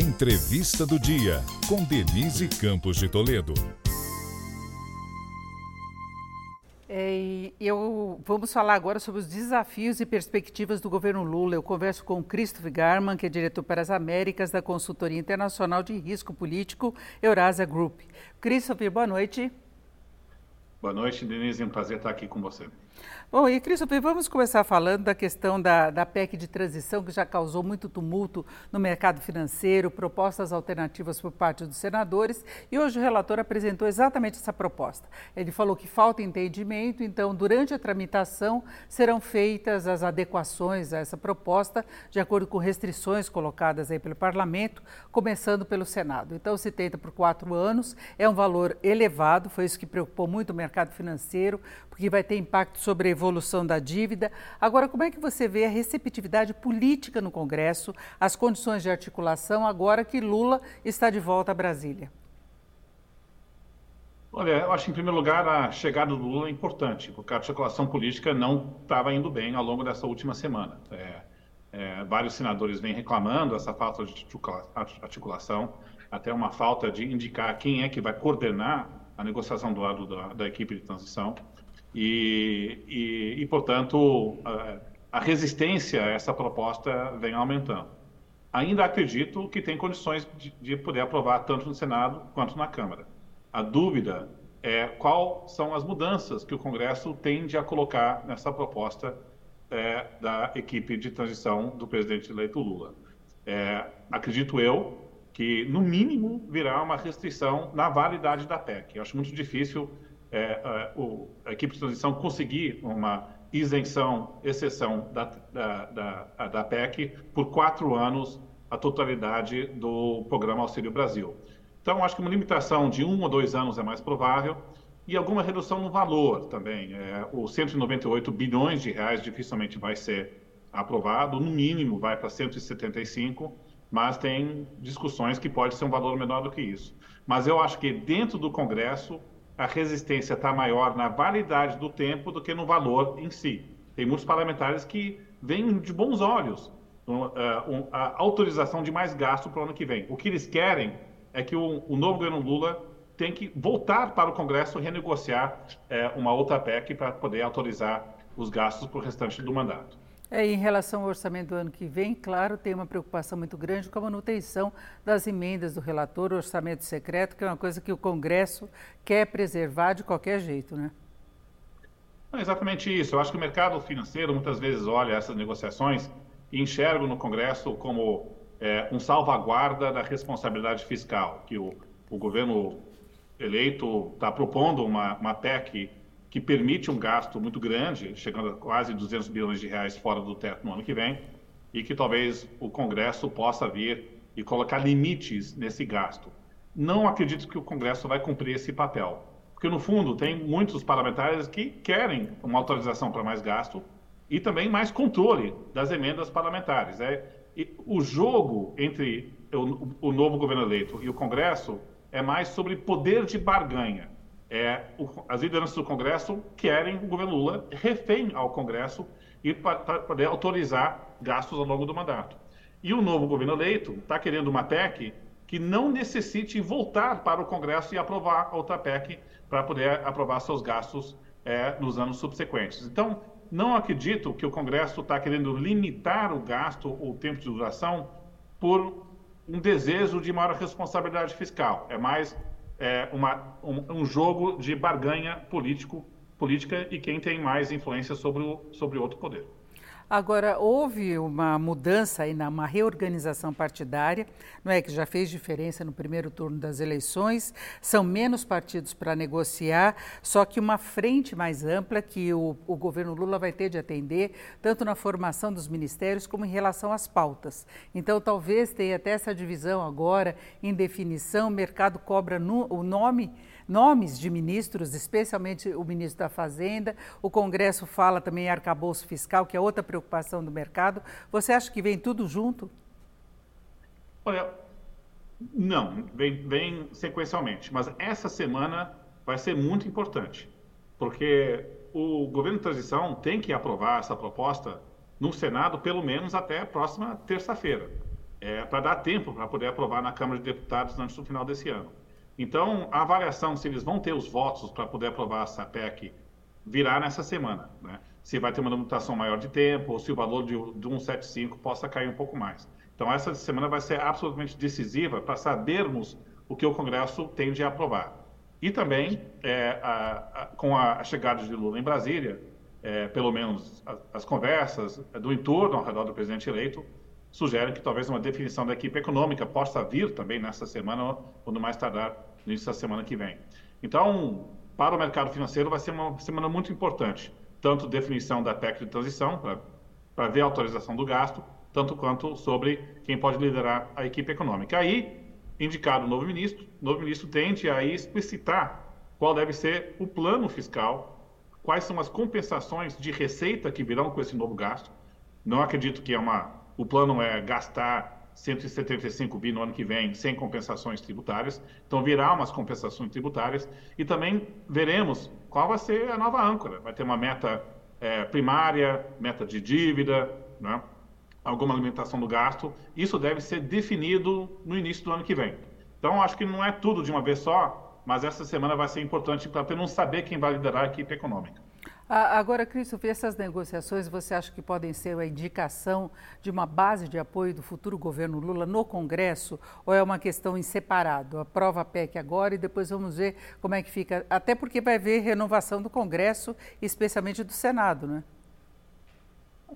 Entrevista do Dia, com Denise Campos de Toledo. É, eu vamos falar agora sobre os desafios e perspectivas do governo Lula. Eu converso com Christopher Garman, que é diretor para as Américas da Consultoria Internacional de Risco Político Eurasia Group. Christopher, boa noite. Boa noite, Denise. É um prazer estar aqui com você. Bom, e Christopher, vamos começar falando da questão da, da PEC de transição, que já causou muito tumulto no mercado financeiro, propostas alternativas por parte dos senadores, e hoje o relator apresentou exatamente essa proposta. Ele falou que falta entendimento, então, durante a tramitação, serão feitas as adequações a essa proposta, de acordo com restrições colocadas aí pelo parlamento, começando pelo Senado. Então, se tenta por quatro anos, é um valor elevado, foi isso que preocupou muito o mercado financeiro, porque vai ter impacto sobre a evolução da dívida. Agora, como é que você vê a receptividade política no Congresso, as condições de articulação, agora que Lula está de volta a Brasília? Olha, eu acho, em primeiro lugar, a chegada do Lula é importante, porque a articulação política não estava indo bem ao longo dessa última semana. É, é, vários senadores vêm reclamando essa falta de articulação, até uma falta de indicar quem é que vai coordenar a negociação do lado da, da equipe de transição. E, e, e portanto, a, resistência a essa proposta vem aumentando. Ainda acredito que tem condições de, de poder aprovar tanto no Senado quanto na Câmara. A dúvida é quais são as mudanças que o Congresso tende a colocar nessa proposta é, da equipe de transição do presidente eleito Lula. É, acredito eu que, no mínimo, virá uma restrição na validade da PEC. Eu acho muito difícil é, é, o, a equipe de transição conseguir uma isenção, exceção da, da, da, da PEC por quatro anos a totalidade do programa Auxílio Brasil. Então, acho que uma limitação de um ou dois anos é mais provável e alguma redução no valor também. É, o 198 bilhões de reais dificilmente vai ser aprovado, no mínimo vai para 175, mas tem discussões que pode ser um valor menor do que isso. Mas eu acho que dentro do Congresso a resistência está maior na validade do tempo do que no valor em si. Tem muitos parlamentares que veem de bons olhos uh, a autorização de mais gasto para o ano que vem. O que eles querem é que o, o novo governo Lula tem que voltar para o Congresso renegociar uh, uma outra PEC para poder autorizar os gastos para o restante do mandato. É, em relação ao orçamento do ano que vem, claro, tem uma preocupação muito grande com a manutenção das emendas do relator, orçamento secreto, que é uma coisa que o Congresso quer preservar de qualquer jeito, né? É exatamente isso. Eu acho que o mercado financeiro muitas vezes olha essas negociações e enxerga no Congresso como é, um salvaguarda da responsabilidade fiscal, que o, o governo eleito está propondo uma, uma PEC que permite um gasto muito grande, chegando a quase 200 bilhões de reais fora do teto no ano que vem, e que talvez o Congresso possa vir e colocar limites nesse gasto. Não acredito que o Congresso vai cumprir esse papel, porque no fundo tem muitos parlamentares que querem uma autorização para mais gasto e também mais controle das emendas parlamentares. É, o jogo entre o, o novo governo eleito e o Congresso é mais sobre poder de barganha é, o, as lideranças do Congresso querem o governo Lula refém ao Congresso e para poder autorizar gastos ao longo do mandato. E o novo governo eleito está querendo uma PEC que não necessite voltar para o Congresso e aprovar outra PEC para poder aprovar seus gastos é, nos anos subsequentes. Então, não acredito que o Congresso está querendo limitar o gasto ou o tempo de duração por um desejo de maior responsabilidade fiscal. É mais é, uma, um, um, jogo de barganha político, política e quem tem mais influência sobre o sobre outro poder. Agora, houve uma mudança aí, uma reorganização partidária, não é que já fez diferença no primeiro turno das eleições, são menos partidos para negociar, só que uma frente mais ampla que o, o governo Lula vai ter de atender, tanto na formação dos ministérios como em relação às pautas. Então, talvez tenha até essa divisão agora em definição, o mercado cobra no, o nome nomes de ministros, especialmente o ministro da Fazenda. O Congresso fala também em arcabouço fiscal, que é outra preocupação do mercado. Você acha que vem tudo junto? Olha, não, vem, vem sequencialmente. Mas essa semana vai ser muito importante, porque o governo de transição tem que aprovar essa proposta no Senado pelo menos até a próxima terça-feira. é, para dar tempo para poder aprovar na Câmara de Deputados antes do final desse ano. Então, a avaliação se eles vão ter os votos para poder aprovar essa PEC virá nessa semana. Né? Se vai ter uma limitação maior de tempo ou se o valor de, de 175 possa cair um pouco mais. Então, essa semana vai ser absolutamente decisiva para sabermos o que o Congresso tende a aprovar. E também, é, a, a, com a chegada de Lula em Brasília, é, pelo menos as conversas do entorno ao redor do presidente eleito, sugerem que talvez uma definição da equipe econômica possa vir também nessa semana, ou no mais tardar no início da semana que vem. Então, para o mercado financeiro vai ser uma semana muito importante, tanto definição da PEC de transição, para ver a autorização do gasto, tanto quanto sobre quem pode liderar a equipe econômica. Aí, indicado o novo ministro, o novo ministro tende a explicitar qual deve ser o plano fiscal, quais são as compensações de receita que virão com esse novo gasto. Não acredito que é uma, o plano é gastar 175 bi no ano que vem, sem compensações tributárias. Então, virá umas compensações tributárias. E também veremos qual vai ser a nova âncora. Vai ter uma meta é, primária, meta de dívida, né? alguma alimentação do gasto. Isso deve ser definido no início do ano que vem. Então, acho que não é tudo de uma vez só, mas essa semana vai ser importante para não saber quem vai liderar a equipe econômica. Agora, Christopher, essas negociações você acha que podem ser uma indicação de uma base de apoio do futuro governo Lula no Congresso ou é uma questão em separado? Aprova a PEC agora e depois vamos ver como é que fica, até porque vai haver renovação do Congresso, especialmente do Senado, né?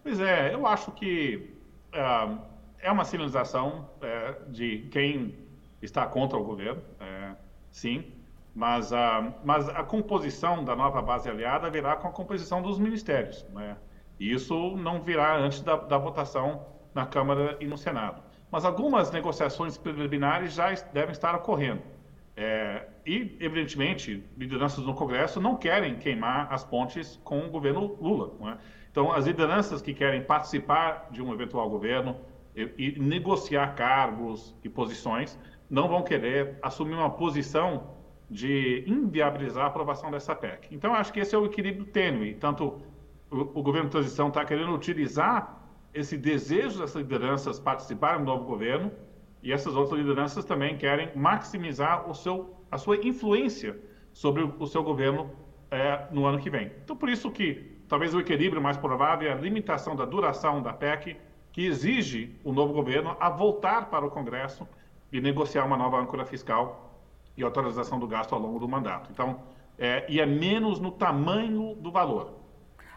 Pois é, eu acho que uh, é uma sinalização uh, de quem está contra o governo, uh, sim, mas a, mas a composição da nova base aliada virá com a composição dos ministérios. Né? E isso não virá antes da, da votação na Câmara e no Senado. Mas algumas negociações preliminares já devem estar ocorrendo. É, e, evidentemente, lideranças no Congresso não querem queimar as pontes com o governo Lula. É? Então, as lideranças que querem participar de um eventual governo e, e negociar cargos e posições não vão querer assumir uma posição de inviabilizar a aprovação dessa PEC. Então, acho que esse é o equilíbrio tênue. Tanto o, o governo de transição está querendo utilizar esse desejo dessas lideranças participarem do novo governo, e essas outras lideranças também querem maximizar o seu, a sua influência sobre o, o seu governo é, no ano que vem. Então, por isso que talvez o equilíbrio mais provável é a limitação da duração da PEC, que exige o novo governo a voltar para o Congresso e negociar uma nova âncora fiscal e autorização do gasto ao longo do mandato. Então, é, e é menos no tamanho do valor.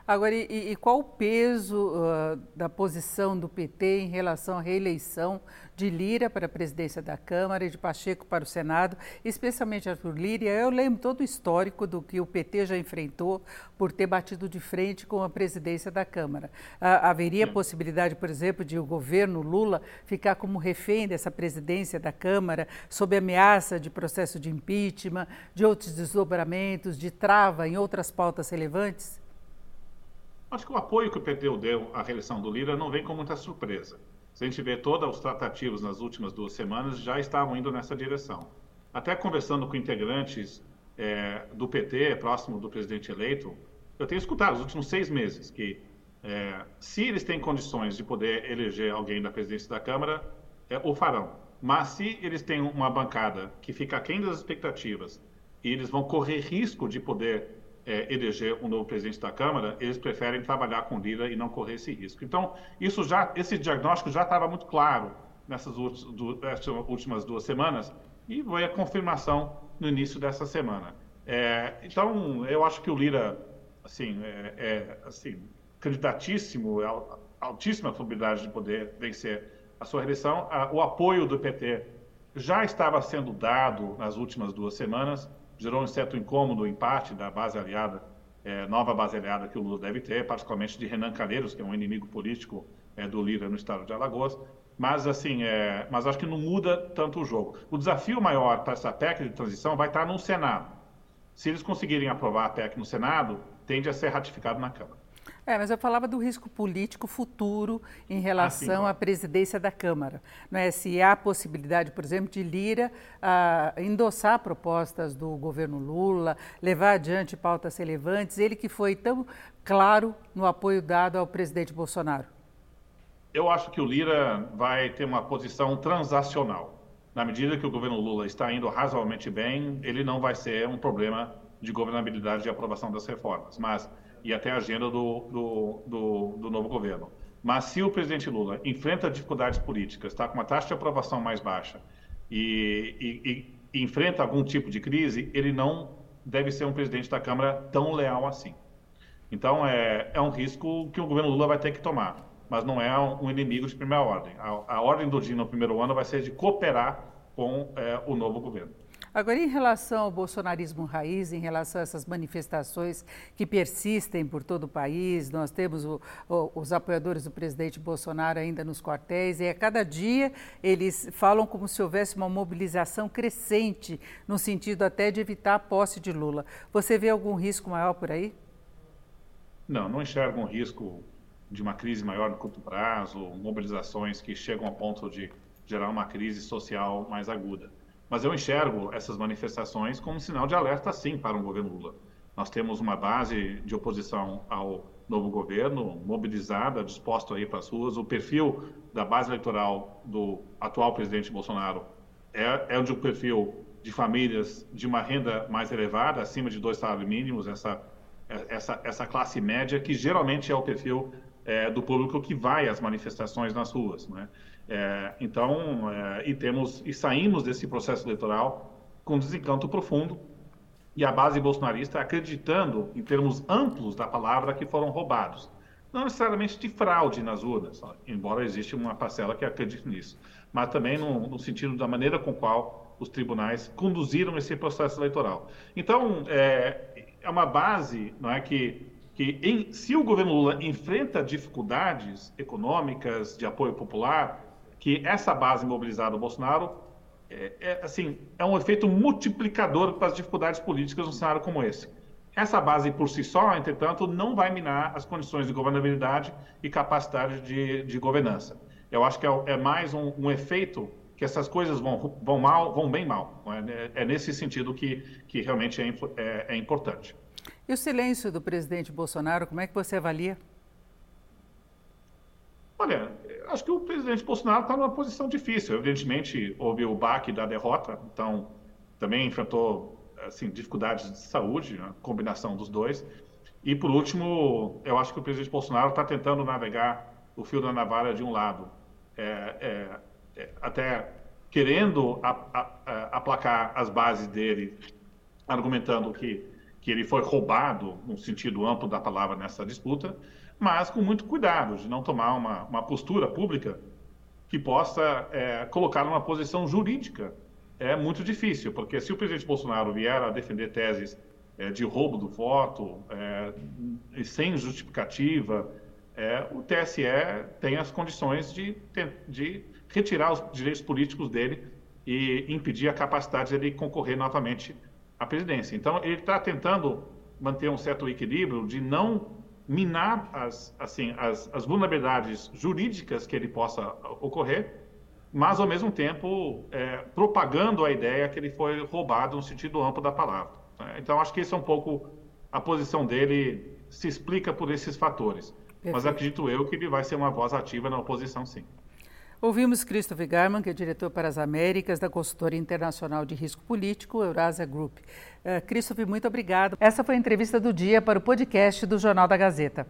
Agora, e, e qual o peso uh, da posição do PT em relação à reeleição de Lira para a presidência da Câmara e de Pacheco para o Senado, especialmente Arthur Lira? Eu lembro todo o histórico do que o PT já enfrentou por ter batido de frente com a presidência da Câmara. Uh, haveria possibilidade, por exemplo, de o governo Lula ficar como refém dessa presidência da Câmara, sob ameaça de processo de impeachment, de outros desdobramentos, de trava em outras pautas relevantes? Acho que o apoio que o PT deu à reeleição do Lira não vem com muita surpresa. Se a gente vê todos os tratativos nas últimas duas semanas, já estavam indo nessa direção. Até conversando com integrantes é, do PT, próximo do presidente eleito, eu tenho escutado nos últimos seis meses que é, se eles têm condições de poder eleger alguém da presidência da Câmara, é, o farão. Mas se eles têm uma bancada que fica aquém das expectativas e eles vão correr risco de poder é, eleger um novo presidente da Câmara, eles preferem trabalhar com Lira e não correr esse risco. Então, isso já, esse diagnóstico já estava muito claro nessas últimas duas semanas e foi a confirmação no início dessa semana. É, então, eu acho que o Lira, assim, é, é assim, candidatíssimo, é altíssima probabilidade de poder vencer a sua reeleição. O apoio do PT já estava sendo dado nas últimas duas semanas gerou um certo incômodo em parte da base aliada, é, nova base aliada que o Lula deve ter, particularmente de Renan Calheiros, que é um inimigo político é, do Lira no estado de Alagoas. Mas, assim, é, mas acho que não muda tanto o jogo. O desafio maior para essa PEC de transição vai estar no Senado. Se eles conseguirem aprovar a PEC no Senado, tende a ser ratificado na Câmara. É, mas eu falava do risco político futuro em relação ah, à presidência da Câmara. Não é? Se há possibilidade, por exemplo, de Lira ah, endossar propostas do governo Lula, levar adiante pautas relevantes, ele que foi tão claro no apoio dado ao presidente Bolsonaro. eu acho que o Lira vai ter uma posição transacional. Na medida que o governo Lula está indo razoavelmente bem, ele não vai ser um problema de governabilidade e aprovação das reformas, mas e até a agenda do, do, do, do novo governo. Mas se o presidente Lula enfrenta dificuldades políticas, está com uma taxa de aprovação mais baixa e, e, e, enfrenta algum tipo de crise, ele não deve ser um presidente da Câmara tão leal assim. Então, é, é um risco que o governo Lula vai ter que tomar, mas não é um inimigo de primeira ordem. A, a ordem do dia no primeiro ano vai ser de cooperar com é, o novo governo. Agora, em relação ao bolsonarismo raiz, em relação a essas manifestações que persistem por todo o país, nós temos o, o, os apoiadores do presidente Bolsonaro ainda nos quartéis, e a cada dia eles falam como se houvesse uma mobilização crescente, no sentido até de evitar a posse de Lula. Você vê algum risco maior por aí? Não, não enxergo um risco de uma crise maior no curto prazo, mobilizações que chegam ao ponto de gerar uma crise social mais aguda. Mas eu enxergo essas manifestações como um sinal de alerta, sim, para o governo Lula. Nós temos uma base de oposição ao novo governo, mobilizada, disposta a ir para as ruas. O perfil da base eleitoral do atual presidente Bolsonaro é, é de um perfil de famílias de uma renda mais elevada, acima de dois salários mínimos, essa, essa, essa classe média, que geralmente é o perfil é, do público que vai às manifestações nas ruas. Né? É, então, é, e temos e saímos desse processo eleitoral com desencanto profundo e a base bolsonarista acreditando, em termos amplos da palavra, que foram roubados. Não necessariamente de fraude nas urnas, embora exista uma parcela que acredite nisso, mas também no, no sentido da maneira com qual os tribunais conduziram esse processo eleitoral. Então, é, é uma base não é, que que em, se o governo Lula enfrenta dificuldades econômicas de apoio popular, que essa base mobilizada do Bolsonaro é, é, assim, é um efeito multiplicador para as dificuldades políticas num cenário como esse. Essa base por si só, entretanto, não vai minar as condições de governabilidade e capacidade de, de governança. Eu acho que é, é mais um, um, efeito que essas coisas vão, vão mal, vão bem mal. É? é, nesse sentido que, que realmente é, é, é importante. E o silêncio do presidente Bolsonaro, como é que você avalia? Olha, acho que o presidente Bolsonaro está numa posição difícil. Evidentemente, houve o baque da derrota, então também enfrentou assim, dificuldades de saúde, a combinação dos dois. E, por último, eu acho que o presidente Bolsonaro está tentando navegar o fio da navalha de um lado, é, é, é, até querendo aplacar as bases dele, argumentando que, que ele foi roubado, no sentido amplo da palavra, nessa disputa, mas com muito cuidado de não tomar uma, uma postura pública que possa é, colocar numa posição jurídica. É muito difícil, porque se o presidente Bolsonaro vier a defender teses é, de roubo do voto, é, sem justificativa, é, o TSE tem as condições de, de retirar os direitos políticos dele e impedir a capacidade dele concorrer novamente à presidência. Então, ele está tentando manter um certo equilíbrio de não minar as, assim, as, as vulnerabilidades jurídicas que ele possa ocorrer, mas ao mesmo tempo é, propagando a ideia que ele foi roubado no sentido amplo da palavra. Né? Então acho que esse é um pouco a posição dele se explica por esses fatores. Perfeito. Mas acredito eu que ele vai ser uma voz ativa na oposição, sim. Ouvimos Christopher Garman, que é diretor para as Américas da consultoria internacional de risco político, Eurasia Group. Uh, Christopher, muito obrigado. Essa foi a entrevista do dia para o podcast do Jornal da Gazeta.